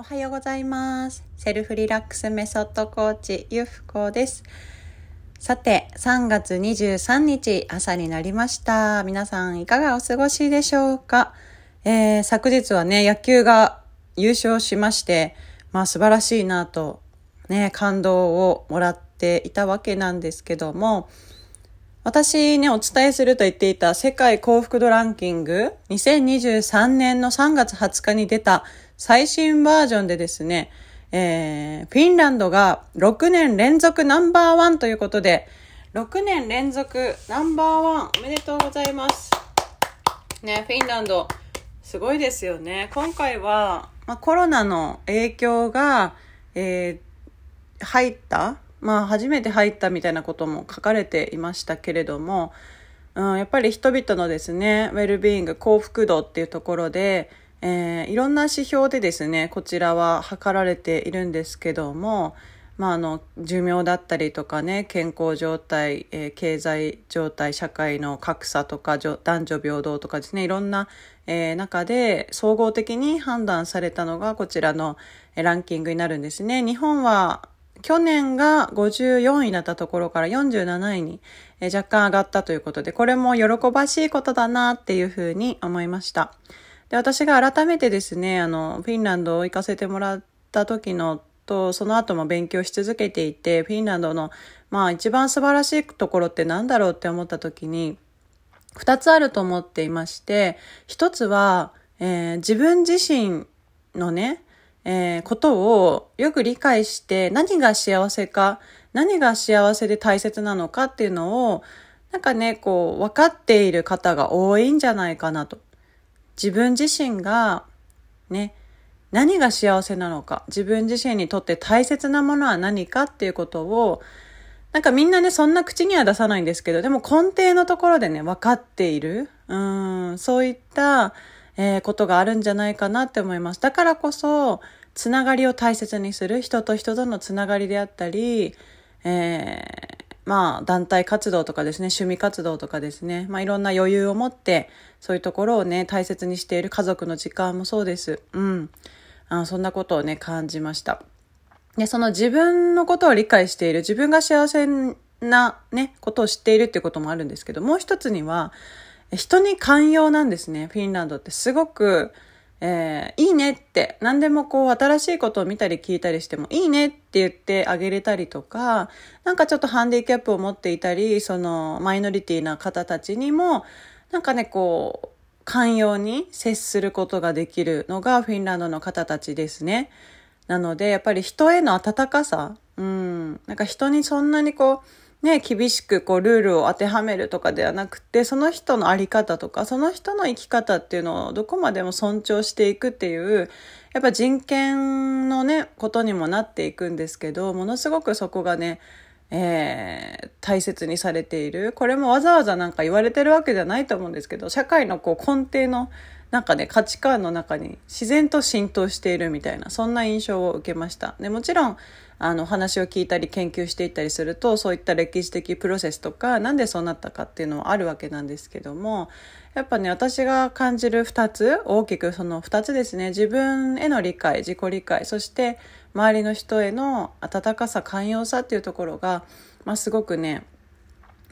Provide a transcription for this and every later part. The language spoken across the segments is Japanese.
おはようございます。セルフリラックスメソッドコーチ、ゆふこです。さて、3月23日朝になりました。皆さんいかがお過ごしでしょうか、えー、昨日はね、野球が優勝しまして、まあ素晴らしいなと、ね、感動をもらっていたわけなんですけども、私ね、お伝えすると言っていた世界幸福度ランキング2023年の3月20日に出た最新バージョンでですね、えー、フィンランドが6年連続ナンバーワンということで、6年連続ナンバーワンおめでとうございます。ね、フィンランド、すごいですよね。今回は、まあ、コロナの影響が、えー、入ったまあ初めて入ったみたいなことも書かれていましたけれども、うん、やっぱり人々のですね、ウェルビーイング、幸福度っていうところで、えー、いろんな指標でですね、こちらは測られているんですけども、まあ、あの、寿命だったりとかね、健康状態、えー、経済状態、社会の格差とか、男女平等とかですね、いろんな、えー、中で総合的に判断されたのがこちらのランキングになるんですね。日本は去年が54位だったところから47位に若干上がったということで、これも喜ばしいことだなっていうふうに思いました。で、私が改めてですね、あの、フィンランドを行かせてもらった時のと、その後も勉強し続けていて、フィンランドの、まあ一番素晴らしいところって何だろうって思った時に、二つあると思っていまして、一つは、えー、自分自身のね、えー、ことをよく理解して何が幸せか、何が幸せで大切なのかっていうのを、なんかね、こう、分かっている方が多いんじゃないかなと。自分自身が、ね、何が幸せなのか、自分自身にとって大切なものは何かっていうことを、なんかみんなね、そんな口には出さないんですけど、でも根底のところでね、分かっている。うん、そういった、えー、ことがあるんじゃないかなって思います。だからこそ、つながりを大切にする、人と人とのつながりであったり、えー、まあ、団体活動とかですね、趣味活動とかですね、まあ、いろんな余裕を持って、そういうところをね、大切にしている家族の時間もそうです。うん。あそんなことをね、感じました。で、その自分のことを理解している、自分が幸せなね、ことを知っているっていうこともあるんですけど、もう一つには、人に寛容なんですね、フィンランドって。すごく、えー、いいねって、何でもこう新しいことを見たり聞いたりしてもいいねって言ってあげれたりとか、なんかちょっとハンディキャップを持っていたり、そのマイノリティな方たちにも、なんかね、こう、寛容に接することができるのがフィンランドの方たちですね。なので、やっぱり人への温かさ、うん、なんか人にそんなにこう、ね、厳しくこうルールを当てはめるとかではなくて、その人のあり方とか、その人の生き方っていうのをどこまでも尊重していくっていう、やっぱ人権のね、ことにもなっていくんですけど、ものすごくそこがね、えー、大切にされている。これもわざわざなんか言われてるわけじゃないと思うんですけど、社会のこう根底のなんかね、価値観の中に自然と浸透しているみたいな、そんな印象を受けました。でもちろん、あの、話を聞いたり研究していったりすると、そういった歴史的プロセスとか、なんでそうなったかっていうのはあるわけなんですけども、やっぱね、私が感じる二つ、大きくその二つですね、自分への理解、自己理解、そして周りの人への温かさ、寛容さっていうところが、まあ、すごくね、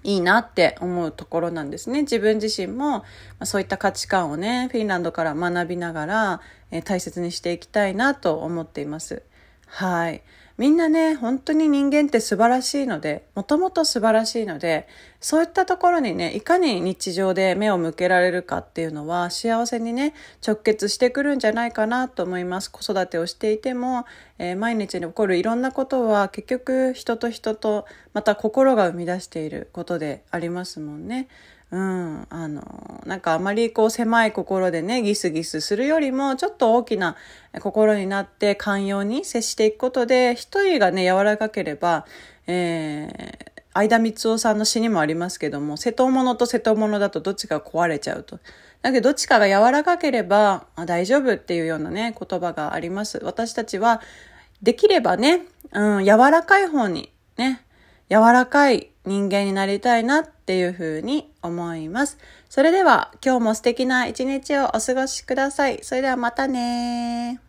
いいなって思うところなんですね。自分自身も、そういった価値観をね、フィンランドから学びながら、え、大切にしていきたいなと思っています。はい。みんなね、本当に人間って素晴らしいので、もともと素晴らしいので、そういったところにね、いかに日常で目を向けられるかっていうのは、幸せにね、直結してくるんじゃないかなと思います。子育てをしていても、えー、毎日に起こるいろんなことは、結局人と人と、また心が生み出していることでありますもんね。うん、あの、なんかあまりこう狭い心でね、ギスギスするよりも、ちょっと大きな心になって寛容に接していくことで、一人がね、柔らかければ、えー、相田光夫さんの詩にもありますけども、瀬戸物と瀬戸物だとどっちか壊れちゃうと。だけどどっちかが柔らかければあ大丈夫っていうようなね、言葉があります。私たちは、できればね、うん、柔らかい方にね、柔らかい人間になりたいなっていうふうに思います。それでは今日も素敵な一日をお過ごしください。それではまたね